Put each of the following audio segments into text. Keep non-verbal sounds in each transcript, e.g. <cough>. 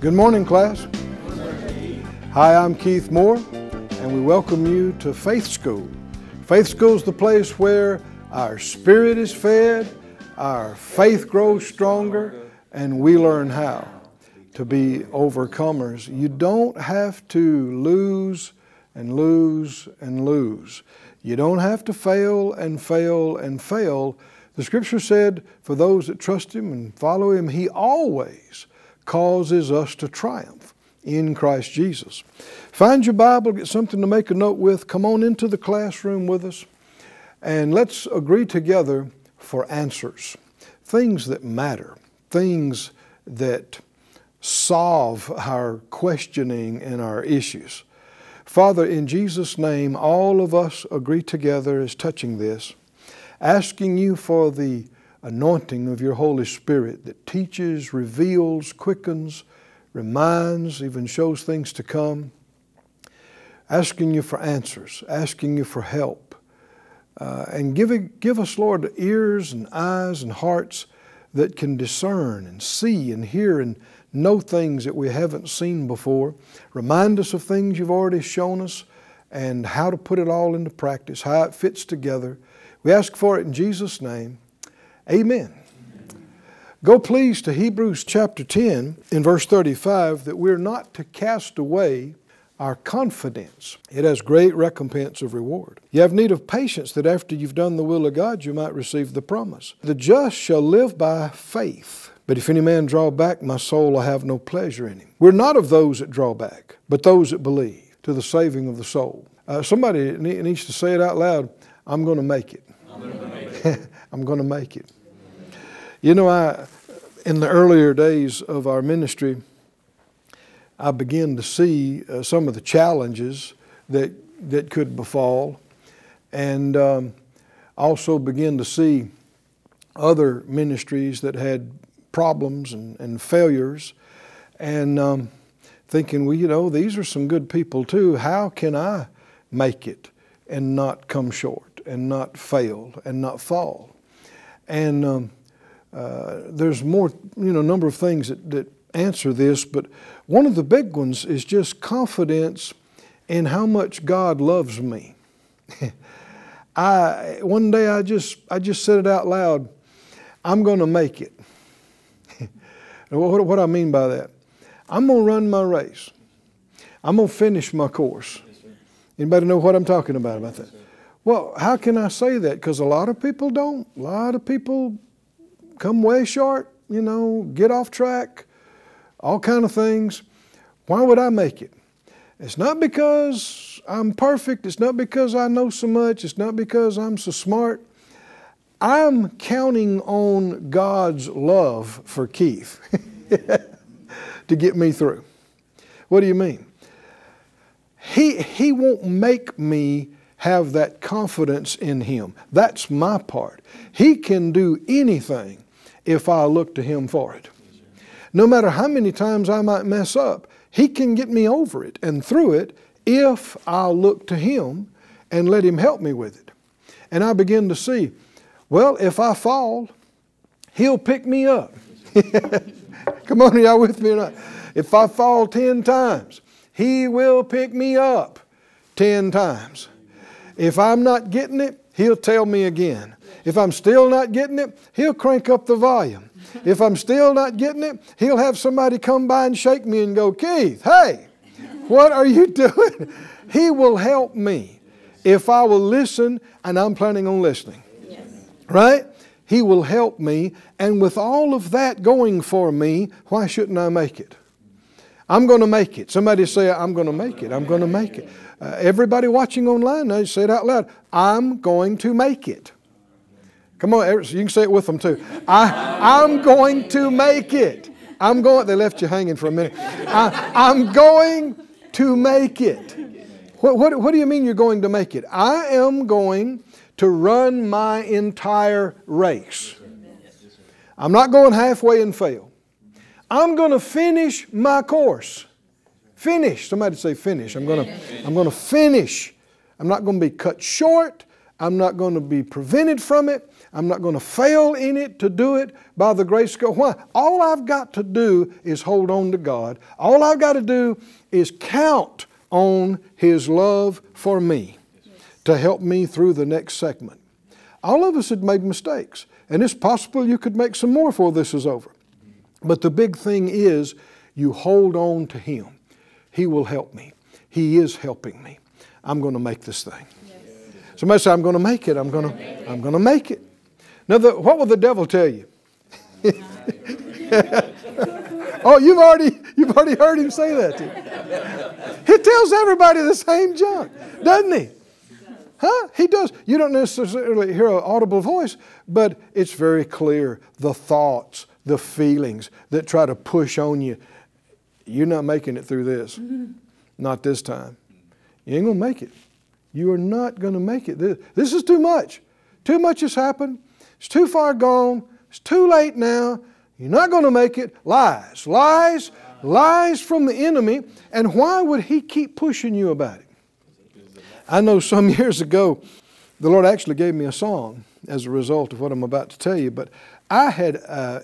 Good morning, class. Hi, I'm Keith Moore, and we welcome you to Faith School. Faith School is the place where our spirit is fed, our faith grows stronger, and we learn how to be overcomers. You don't have to lose and lose and lose. You don't have to fail and fail and fail. The scripture said, for those that trust Him and follow Him, He always causes us to triumph in Christ Jesus. Find your Bible, get something to make a note with. Come on into the classroom with us, and let's agree together for answers. Things that matter, things that solve our questioning and our issues. Father, in Jesus' name, all of us agree together as touching this, asking you for the anointing of your Holy Spirit that teaches, reveals, quickens, reminds, even shows things to come. Asking you for answers, asking you for help. Uh, and give, give us, Lord, ears and eyes and hearts that can discern and see and hear and know things that we haven't seen before. Remind us of things you've already shown us and how to put it all into practice, how it fits together. We ask for it in Jesus' name. Amen. Go please to Hebrews chapter 10 in verse 35 that we're not to cast away our confidence. It has great recompense of reward. You have need of patience that after you've done the will of God, you might receive the promise. The just shall live by faith. But if any man draw back, my soul will have no pleasure in him. We're not of those that draw back, but those that believe to the saving of the soul. Uh, somebody needs to say it out loud I'm going to make it. I'm going to make it. <laughs> I'm going to make it. You know, I, in the earlier days of our ministry, I began to see uh, some of the challenges that, that could befall, and um, also begin to see other ministries that had problems and, and failures, and um, thinking, well, you know, these are some good people too. How can I make it and not come short and not fail and not fall? And um, uh, there's more, you know, number of things that, that answer this, but one of the big ones is just confidence in how much God loves me. <laughs> I one day I just I just said it out loud. I'm going to make it. <laughs> what, what I mean by that? I'm going to run my race. I'm going to finish my course. Yes, Anybody know what I'm talking about about that? Well, how can I say that? Because a lot of people don't. A lot of people come way short, you know, get off track, all kind of things. Why would I make it? It's not because I'm perfect. It's not because I know so much. It's not because I'm so smart. I'm counting on God's love for Keith <laughs> to get me through. What do you mean? He, he won't make me have that confidence in Him. That's my part. He can do anything if I look to Him for it. No matter how many times I might mess up, He can get me over it and through it if I'll look to Him and let Him help me with it. And I begin to see, well, if I fall, He'll pick me up. <laughs> Come on, y'all with me or not? If I fall 10 times, He will pick me up 10 times. If I'm not getting it, He'll tell me again. If I'm still not getting it, He'll crank up the volume. If I'm still not getting it, He'll have somebody come by and shake me and go, Keith, hey, what are you <laughs> doing? He will help me if I will listen, and I'm planning on listening. Yes. Right? He will help me, and with all of that going for me, why shouldn't I make it? I'm going to make it. Somebody say, I'm going to make it. I'm going to make it. Uh, everybody watching online now, say it out loud. I'm going to make it. Come on, you can say it with them too. I, I'm going to make it. I'm going, they left you hanging for a minute. I, I'm going to make it. What, what, what do you mean you're going to make it? I am going to run my entire race. I'm not going halfway and fail. I'm going to finish my course. Finish. Somebody say finish. I'm going to, I'm going to finish. I'm not going to be cut short. I'm not going to be prevented from it. I'm not going to fail in it to do it by the grace of God. Why? All I've got to do is hold on to God. All I've got to do is count on His love for me to help me through the next segment. All of us had made mistakes, and it's possible you could make some more before this is over. But the big thing is you hold on to Him. He will help me. He is helping me. I'm going to make this thing. Somebody say, I'm going to make it. I'm going to, I'm going to make it. Now, the, what will the devil tell you? <laughs> oh, you've already, you've already heard him say that. to you. He tells everybody the same junk, doesn't he? Huh? He does. You don't necessarily hear an audible voice, but it's very clear the thoughts, the feelings that try to push on you. You're not making it through this. Mm-hmm. Not this time. You ain't going to make it. You are not going to make it. This, this is too much. Too much has happened. It's too far gone. It's too late now. You're not going to make it. Lies, lies, lies from the enemy. And why would he keep pushing you about it? I know some <laughs> years ago, the Lord actually gave me a song as a result of what I'm about to tell you, but I had uh,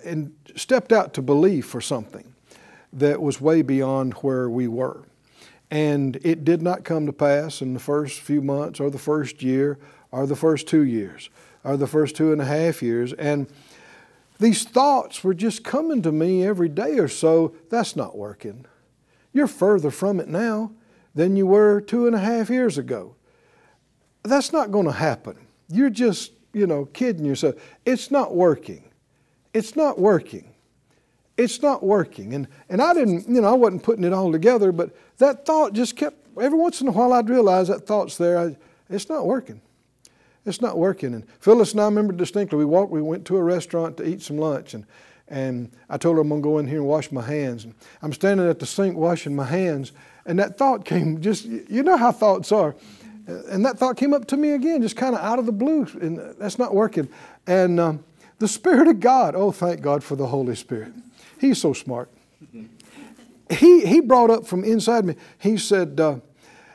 stepped out to believe for something that was way beyond where we were. And it did not come to pass in the first few months or the first year or the first two years or the first two and a half years. And these thoughts were just coming to me every day or so. That's not working. You're further from it now than you were two and a half years ago. That's not going to happen. You're just, you know, kidding yourself. It's not working. It's not working. It's not working. And, and I didn't, you know, I wasn't putting it all together, but that thought just kept, every once in a while I'd realize that thought's there. I, it's not working. It's not working. And Phyllis and I remember distinctly, we walked, we went to a restaurant to eat some lunch, and, and I told her I'm going to go in here and wash my hands. And I'm standing at the sink washing my hands, and that thought came just, you know how thoughts are. And that thought came up to me again, just kind of out of the blue, and that's not working. And um, the Spirit of God, oh, thank God for the Holy Spirit. He's so smart. He, he brought up from inside me, he said, uh,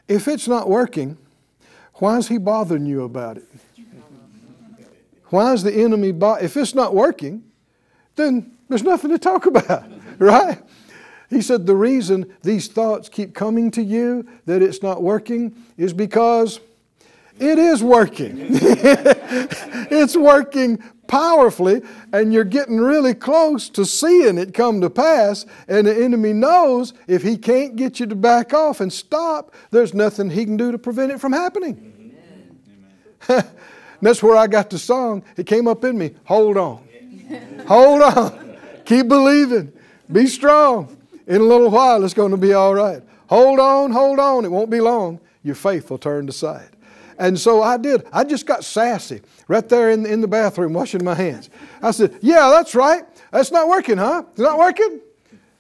if it's not working, why is he bothering you about it? Why is the enemy, bo- if it's not working, then there's nothing to talk about, <laughs> right? He said the reason these thoughts keep coming to you that it's not working is because it is working. <laughs> it's working powerfully, and you're getting really close to seeing it come to pass. And the enemy knows if he can't get you to back off and stop, there's nothing he can do to prevent it from happening. <laughs> that's where I got the song. It came up in me. Hold on. Hold on. Keep believing. Be strong in a little while it's going to be all right. Hold on, hold on. It won't be long. Your faith will turn aside. And so I did. I just got sassy right there in, in the bathroom washing my hands. I said, Yeah, that's right. That's not working, huh? It's not working?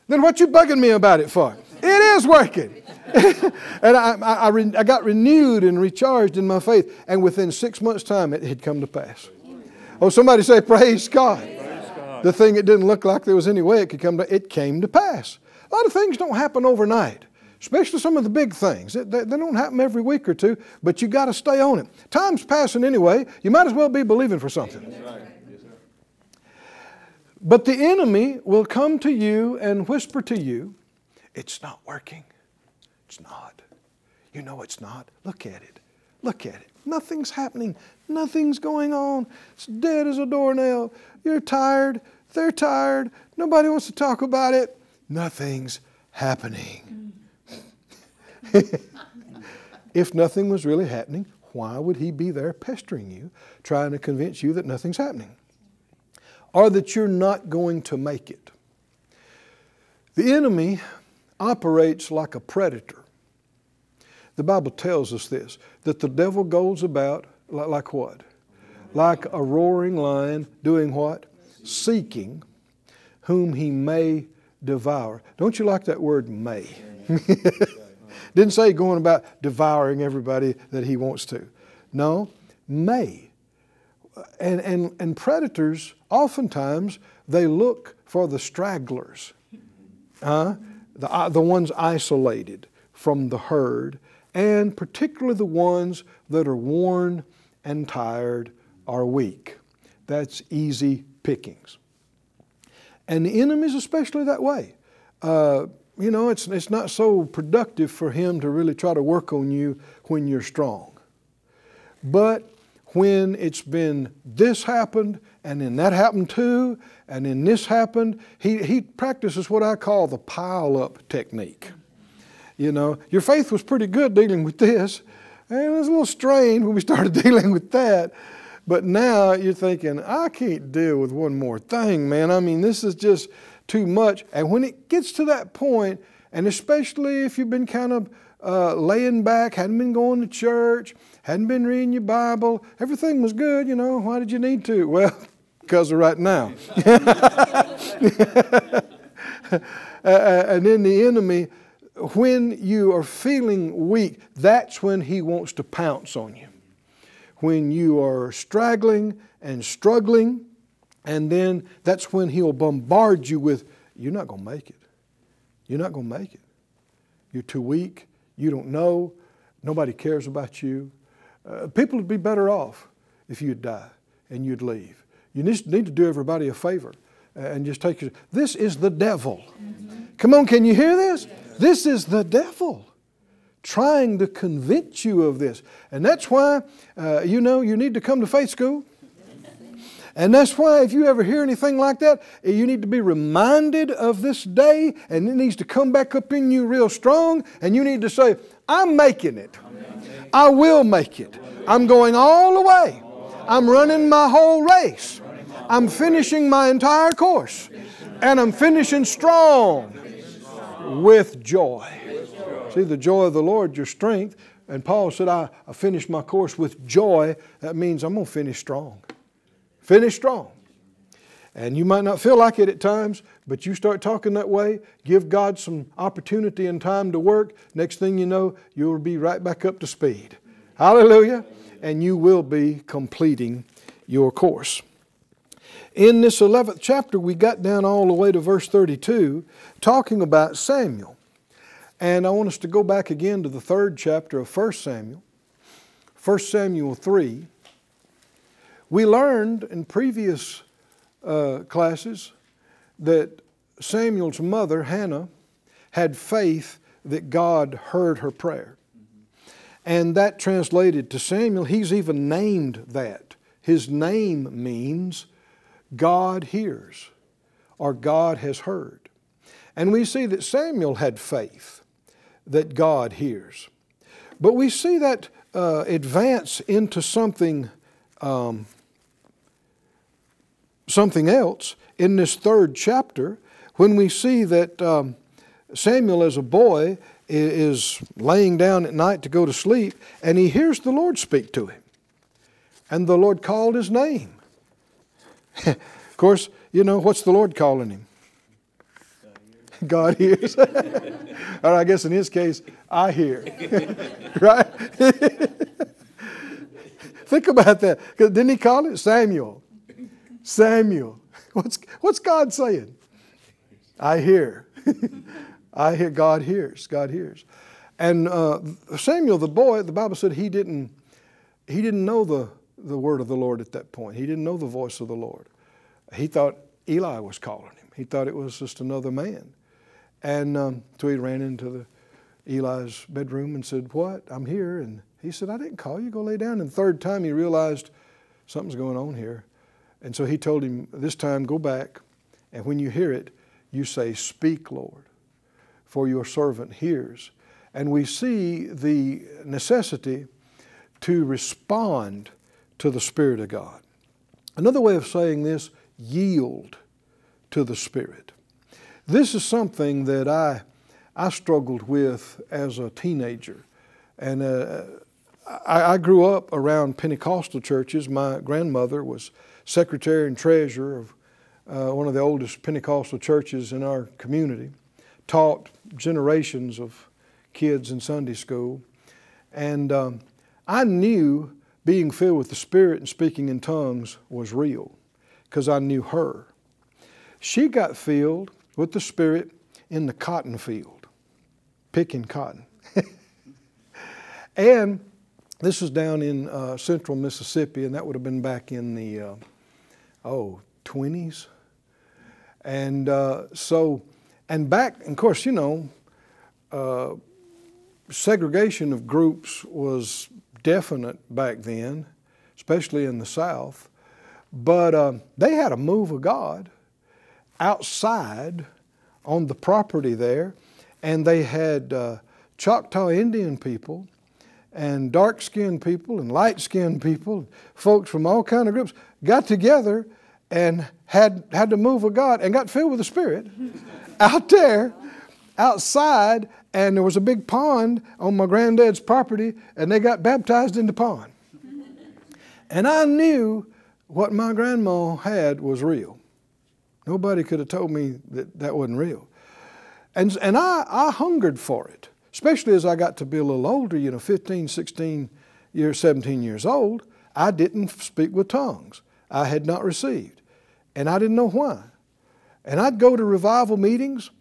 Then what you bugging me about it for? It is working. <laughs> and I, I, I, re, I, got renewed and recharged in my faith. And within six months' time, it had come to pass. Oh, somebody say, Praise God. Praise God. The thing that didn't look like there was any way it could come to, it came to pass. A lot of things don't happen overnight, especially some of the big things. They, they don't happen every week or two, but you got to stay on it. Time's passing anyway. You might as well be believing for something. But the enemy will come to you and whisper to you, It's not working. It's not. You know it's not. Look at it. Look at it. Nothing's happening. Nothing's going on. It's dead as a doornail. You're tired. They're tired. Nobody wants to talk about it nothing's happening. Mm. <laughs> if nothing was really happening, why would he be there pestering you, trying to convince you that nothing's happening? Or that you're not going to make it? The enemy operates like a predator. The Bible tells us this that the devil goes about like, like what? Like a roaring lion doing what? Seeking whom he may devour. Don't you like that word may? <laughs> Didn't say going about devouring everybody that he wants to. No, may. And, and, and predators, oftentimes, they look for the stragglers, uh, the, uh, the ones isolated from the herd, and particularly the ones that are worn and tired are weak. That's easy pickings. And the enemy's especially that way. Uh, you know, it's, it's not so productive for him to really try to work on you when you're strong. But when it's been this happened, and then that happened too, and then this happened, he, he practices what I call the pile up technique. You know, your faith was pretty good dealing with this, and it was a little strained when we <laughs> started dealing with that. But now you're thinking, I can't deal with one more thing, man. I mean, this is just too much. And when it gets to that point, and especially if you've been kind of uh, laying back, hadn't been going to church, hadn't been reading your Bible, everything was good, you know, why did you need to? <laughs> Well, because of right now. <laughs> and then the enemy, when you are feeling weak, that's when he wants to pounce on you. When you are straggling and struggling, and then that's when he'll bombard you with, You're not going to make it. You're not going to make it. You're too weak. You don't know. Nobody cares about you. Uh, people would be better off if you'd die and you'd leave. You need to do everybody a favor and just take it. This is the devil. Come on, can you hear this? This is the devil trying to convince you of this. And that's why, uh, you know, you need to come to faith school. And that's why, if you ever hear anything like that, eh, you need to be reminded of this day, and it needs to come back up in you real strong, and you need to say, I'm making it. I will make it. I'm going all the way. I'm running my whole race. I'm finishing my entire course. And I'm finishing strong with joy. See, the joy of the Lord, your strength. And Paul said, I, I finished my course with joy. That means I'm going to finish strong. Finish strong. And you might not feel like it at times, but you start talking that way, give God some opportunity and time to work. Next thing you know, you'll be right back up to speed. Hallelujah. And you will be completing your course. In this 11th chapter, we got down all the way to verse 32, talking about Samuel. And I want us to go back again to the third chapter of 1 Samuel, 1 Samuel 3. We learned in previous uh, classes that Samuel's mother, Hannah, had faith that God heard her prayer. And that translated to Samuel, he's even named that. His name means God hears or God has heard. And we see that Samuel had faith that God hears. But we see that uh, advance into something um, something else in this third chapter when we see that um, Samuel, as a boy, is laying down at night to go to sleep, and he hears the Lord speak to him. And the Lord called his name. <laughs> of course, you know, what's the Lord calling him? God hears. <laughs> or I guess in his case, I hear. <laughs> right? Think about that. Didn't he call it Samuel? Samuel. <laughs> What's, what's God saying? I hear. <laughs> I hear. God hears. God hears. And uh, Samuel, the boy, the Bible said he didn't, he didn't know the, the word of the Lord at that point. He didn't know the voice of the Lord. He thought Eli was calling him. He thought it was just another man. And um, so he ran into the Eli's bedroom and said, What? I'm here. And he said, I didn't call you. Go lay down. And third time he realized something's going on here. And so he told him, This time go back, and when you hear it, you say, Speak, Lord, for your servant hears. And we see the necessity to respond to the Spirit of God. Another way of saying this, yield to the Spirit. This is something that I, I struggled with as a teenager. And uh, I, I grew up around Pentecostal churches. My grandmother was secretary and treasurer of uh, one of the oldest Pentecostal churches in our community, taught generations of kids in Sunday school. And um, I knew being filled with the Spirit and speaking in tongues was real because I knew her. She got filled with the Spirit in the cotton field, picking cotton. <laughs> and this is down in uh, central Mississippi, and that would have been back in the, uh, oh, 20s. And uh, so, and back, of course, you know, uh, segregation of groups was definite back then, especially in the South. But uh, they had a move of God outside on the property there, and they had uh, Choctaw Indian people and dark-skinned people and light-skinned people, folks from all kind of groups, got together and had had the move with God and got filled with the Spirit <laughs> out there, outside, and there was a big pond on my granddad's property, and they got baptized in the pond. And I knew what my grandma had was real. Nobody could have told me that that wasn't real. And, and I, I hungered for it, especially as I got to be a little older, you know, 15, 16 years, 17 years old. I didn't speak with tongues. I had not received. And I didn't know why. And I'd go to revival meetings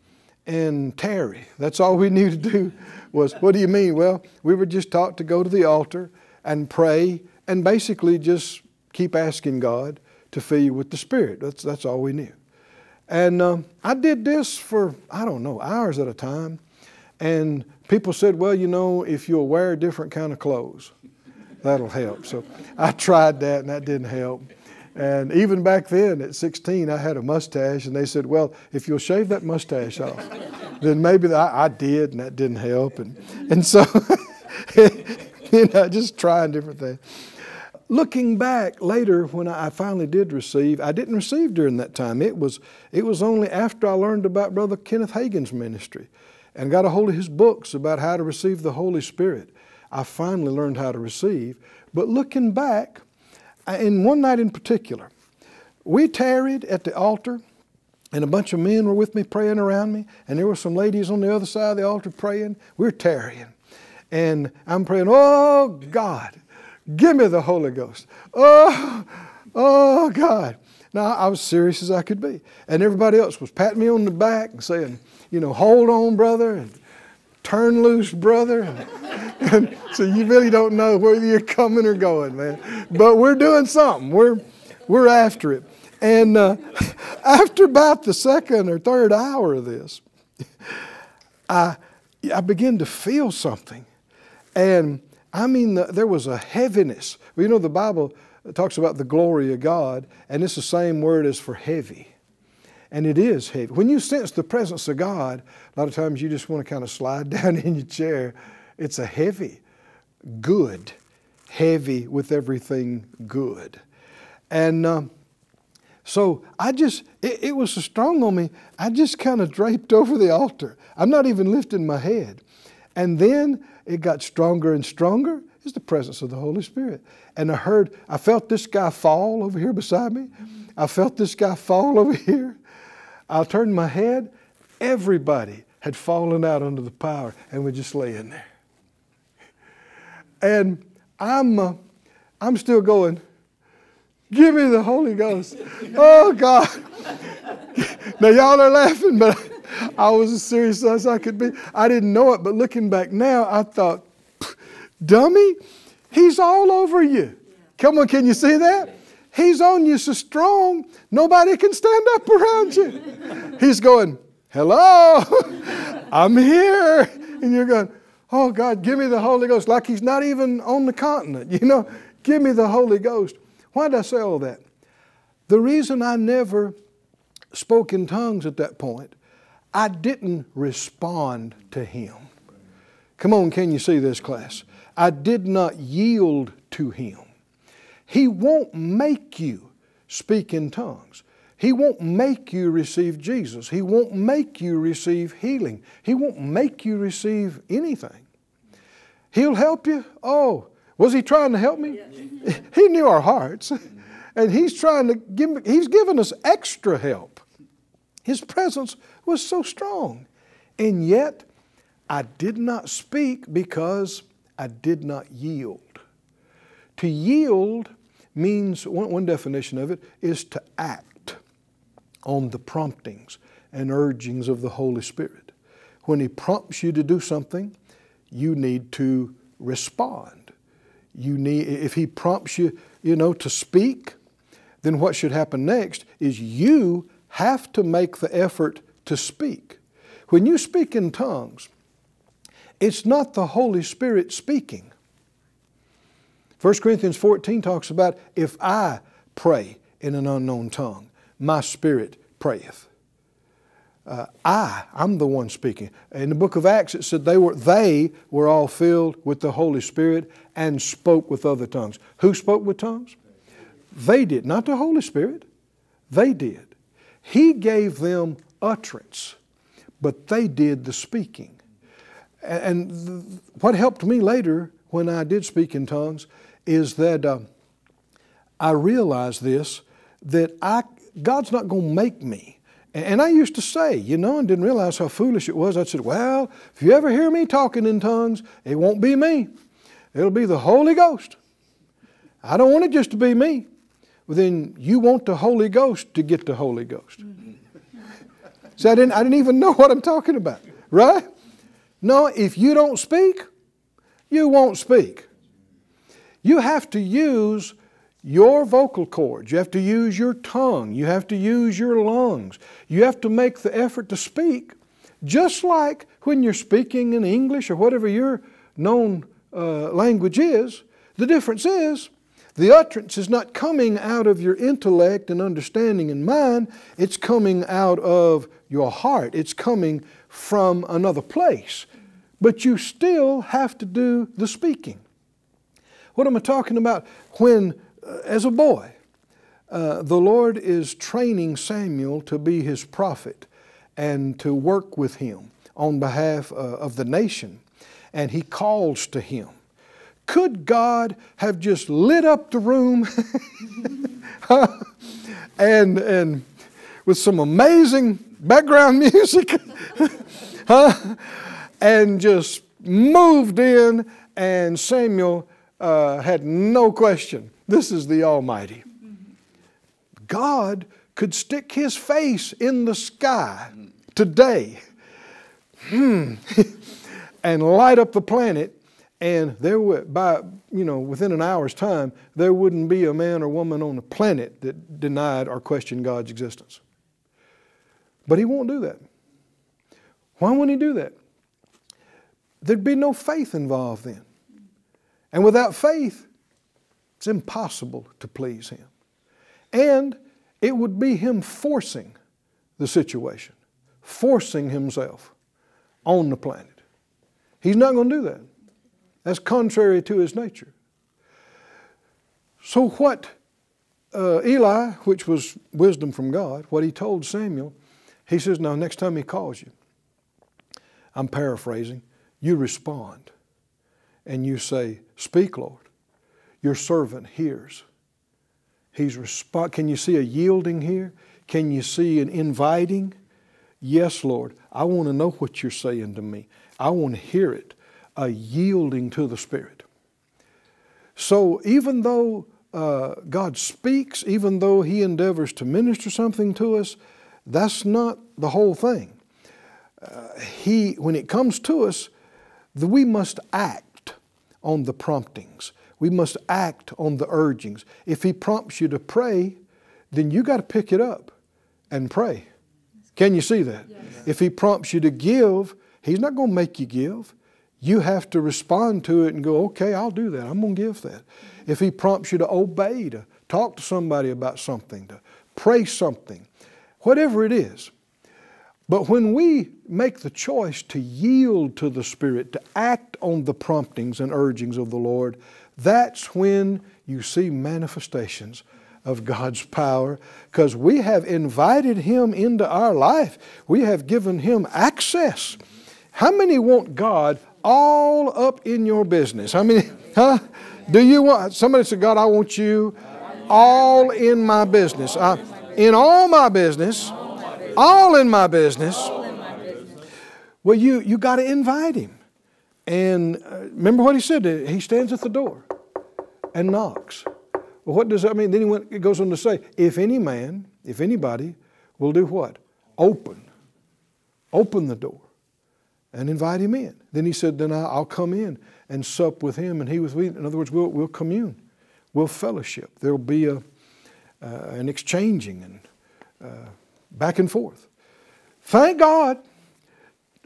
and tarry. That's all we <laughs> knew to do was, what do you mean? Well, we were just taught to go to the altar and pray and basically just keep asking God to fill you with the Spirit. That's, that's all we knew. And uh, I did this for, I don't know, hours at a time. And people said, well, you know, if you'll wear different kind of clothes, that'll help. So I tried that and that didn't help. And even back then at 16, I had a mustache, and they said, Well, if you'll shave that mustache off, then maybe I, I did, and that didn't help. And, and so, <laughs> you know, just trying different things. Looking back later, when I finally did receive, I didn't receive during that time. It was, it was only after I learned about Brother Kenneth Hagin's ministry and got a hold of his books about how to receive the Holy Spirit. I finally learned how to receive. But looking back, in one night in particular, we tarried at the altar, and a bunch of men were with me praying around me, and there were some ladies on the other side of the altar praying. We we're tarrying. And I'm praying, oh God, Give me the Holy Ghost. Oh, oh God. Now, I was serious as I could be. And everybody else was patting me on the back and saying, you know, hold on, brother, and turn loose, brother. And, <laughs> so you really don't know whether you're coming or going, man. But we're doing something. We're, we're after it. And uh, <laughs> after about the second or third hour of this, <laughs> I, I began to feel something. And I mean, the, there was a heaviness. You know, the Bible talks about the glory of God, and it's the same word as for heavy. And it is heavy. When you sense the presence of God, a lot of times you just want to kind of slide <laughs> down in your chair. It's a heavy, good, heavy with everything good. And um, so I just, it, it was so strong on me, I just kind of draped over the altar. I'm not even lifting my head. And then it got stronger and stronger. It's the presence of the Holy Spirit. And I heard, I felt this guy fall over here beside me. I felt this guy fall over <laughs> here. I turned my head. Everybody had fallen out under the power and were just laying there. And I'm, uh, I'm still going, give me the Holy Ghost. Oh, God. <laughs> now, y'all are laughing, but I was as serious as I could be. I didn't know it, but looking back now, I thought, dummy, he's all over you. Come on, can you see that? He's on you so strong, nobody can stand up around you. He's going, hello, <laughs> I'm here. And you're going, oh God, give me the Holy Ghost. Like he's not even on the continent, you know, give me the Holy Ghost. Why did I say all that? The reason I never spoke in tongues at that point I didn't respond to him. Come on, can you see this, class? I did not yield to him. He won't make you speak in tongues. He won't make you receive Jesus. He won't make you receive healing. He won't make you receive anything. He'll help you. Oh, was he trying to help me? <laughs> He knew our hearts. <laughs> And he's trying to give, he's given us extra help. His presence was so strong. And yet, I did not speak because I did not yield. To yield means, one, one definition of it is to act on the promptings and urgings of the Holy Spirit. When He prompts you to do something, you need to respond. you need, if He prompts you, you know, to speak, then what should happen next is you have to make the effort to speak. When you speak in tongues, it's not the Holy Spirit speaking. 1 Corinthians 14 talks about if I pray in an unknown tongue, my spirit prayeth. Uh, I, I'm the one speaking. In the book of Acts, it said they were, they were all filled with the Holy Spirit and spoke with other tongues. Who spoke with tongues? They did, not the Holy Spirit. They did. He gave them utterance, but they did the speaking. And th- what helped me later when I did speak in tongues is that uh, I realized this that I, God's not going to make me. And I used to say, you know, and didn't realize how foolish it was. I said, well, if you ever hear me talking in tongues, it won't be me. It'll be the Holy Ghost. I don't want it just to be me. Well, then you want the Holy Ghost to get the Holy Ghost. so I didn't, I didn't even know what I'm talking about, right? No, if you don't speak, you won't speak. You have to use your vocal cords. You have to use your tongue. You have to use your lungs. You have to make the effort to speak, just like when you're speaking in English or whatever your known uh, language is. The difference is the utterance is not coming out of your intellect and understanding and mind, it's coming out of your heart. It's coming from another place. But you still have to do the speaking. What am I talking about? When uh, as a boy, uh, the Lord is training Samuel to be his prophet and to work with him on behalf uh, of the nation. And he calls to him. Could God have just lit up the room <laughs> and, and with some amazing background <laughs> music huh? and just moved in, and Samuel uh, had no question this is the Almighty. God could stick His face in the sky today hmm, <laughs> and light up the planet, and there would, by you know, within an hour's time, there wouldn't be a man or woman on the planet that denied or questioned God's existence. But He won't do that. Why won't He do that? There'd be no faith involved then. And without faith, it's impossible to please Him. And it would be Him forcing the situation, forcing Himself on the planet. He's not going to do that. That's contrary to His nature. So, what uh, Eli, which was wisdom from God, what he told Samuel, he says, Now, next time he calls you, I'm paraphrasing, you respond and you say, Speak, Lord your servant hears. He's respond. Can you see a yielding here? Can you see an inviting? Yes, Lord, I want to know what you're saying to me. I want to hear it. A yielding to the Spirit. So even though uh, God speaks, even though He endeavors to minister something to us, that's not the whole thing. Uh, he, when it comes to us, we must act on the promptings. We must act on the urgings. If He prompts you to pray, then you got to pick it up and pray. Can you see that? Yes. If He prompts you to give, He's not going to make you give. You have to respond to it and go, okay, I'll do that. I'm going to give that. If He prompts you to obey, to talk to somebody about something, to pray something, whatever it is. But when we make the choice to yield to the Spirit, to act on the promptings and urgings of the Lord, that's when you see manifestations of God's power because we have invited Him into our life. We have given Him access. How many want God all up in your business? How many, huh? Do you want, somebody said, God, I want you all in my business. I, in all my business, all in my business. Well, you, you got to invite Him. And uh, remember what he said? He stands at the door and knocks. Well, what does that mean? Then he went, it goes on to say, if any man, if anybody will do what? Open. Open the door and invite him in. Then he said, then I'll come in and sup with Him and He with me. In other words, we'll, we'll commune, we'll fellowship. There'll be a, uh, an exchanging and uh, back and forth. Thank God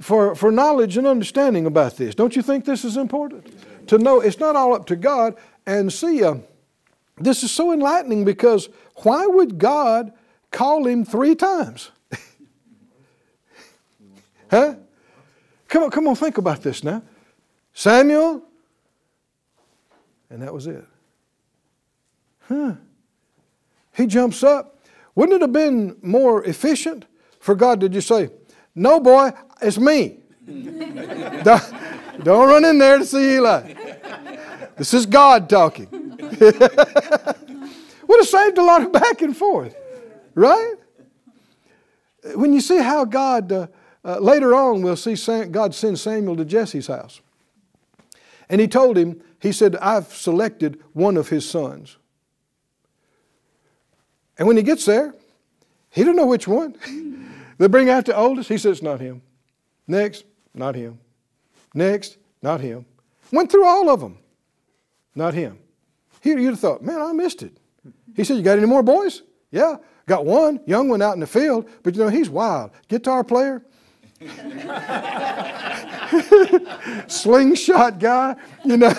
for, for knowledge and understanding about this. Don't you think this is important? To know it's not all up to God. And see, uh, this is so enlightening because why would God call him three times? <laughs> huh? Come on, come on, think about this now. Samuel, and that was it. Huh. He jumps up. Wouldn't it have been more efficient for God to just say, No, boy, it's me. <laughs> don't, don't run in there to see Eli. This is God talking. <laughs> Would have saved a lot of back and forth, right? When you see how God, uh, uh, later on, we'll see Sam, God send Samuel to Jesse's house. And he told him, he said, I've selected one of his sons. And when he gets there, he don't know which one. <laughs> they bring out the oldest. He says, It's not him. Next, not him. Next, not him. Went through all of them. Not him. You'd have thought, man, I missed it. He said, You got any more boys? Yeah. Got one, young one out in the field, but you know, he's wild. Guitar player, <laughs> slingshot guy, you know. <laughs>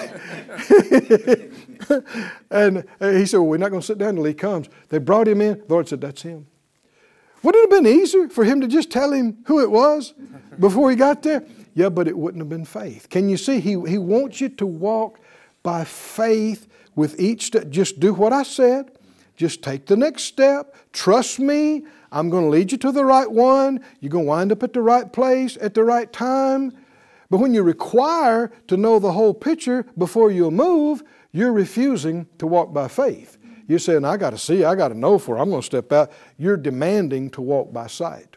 and uh, he said, Well, we're not going to sit down until he comes. They brought him in. The Lord said, That's him. Wouldn't it have been easier for him to just tell him who it was before he got there? Yeah, but it wouldn't have been faith. Can you see? He, he wants you to walk by faith with each step. Just do what I said. Just take the next step. Trust me. I'm going to lead you to the right one. You're going to wind up at the right place at the right time. But when you require to know the whole picture before you move, you're refusing to walk by faith. You're saying, I got to see, I got to know for I'm going to step out. You're demanding to walk by sight.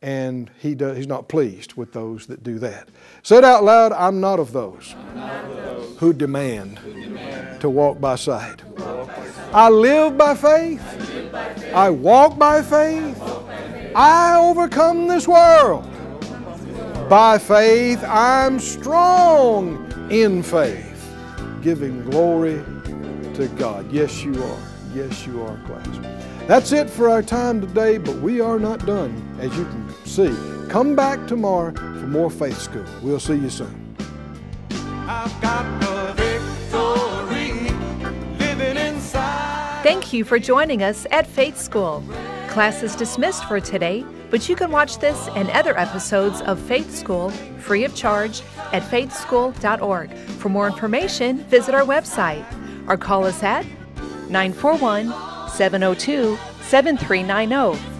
And he does, he's not pleased with those that do that. Say it out loud I'm not of those, not of those who, demand who demand to walk by sight. I live by faith. I walk by faith. I overcome this world. By faith, I'm strong in faith, giving glory to God. Yes, you are. Yes, you are, class. That's it for our time today, but we are not done, as you can see. Come back tomorrow for more Faith School. We'll see you soon. Thank you for joining us at Faith School. Class is dismissed for today, but you can watch this and other episodes of Faith School free of charge at faithschool.org. For more information, visit our website or call us at 941 702 7390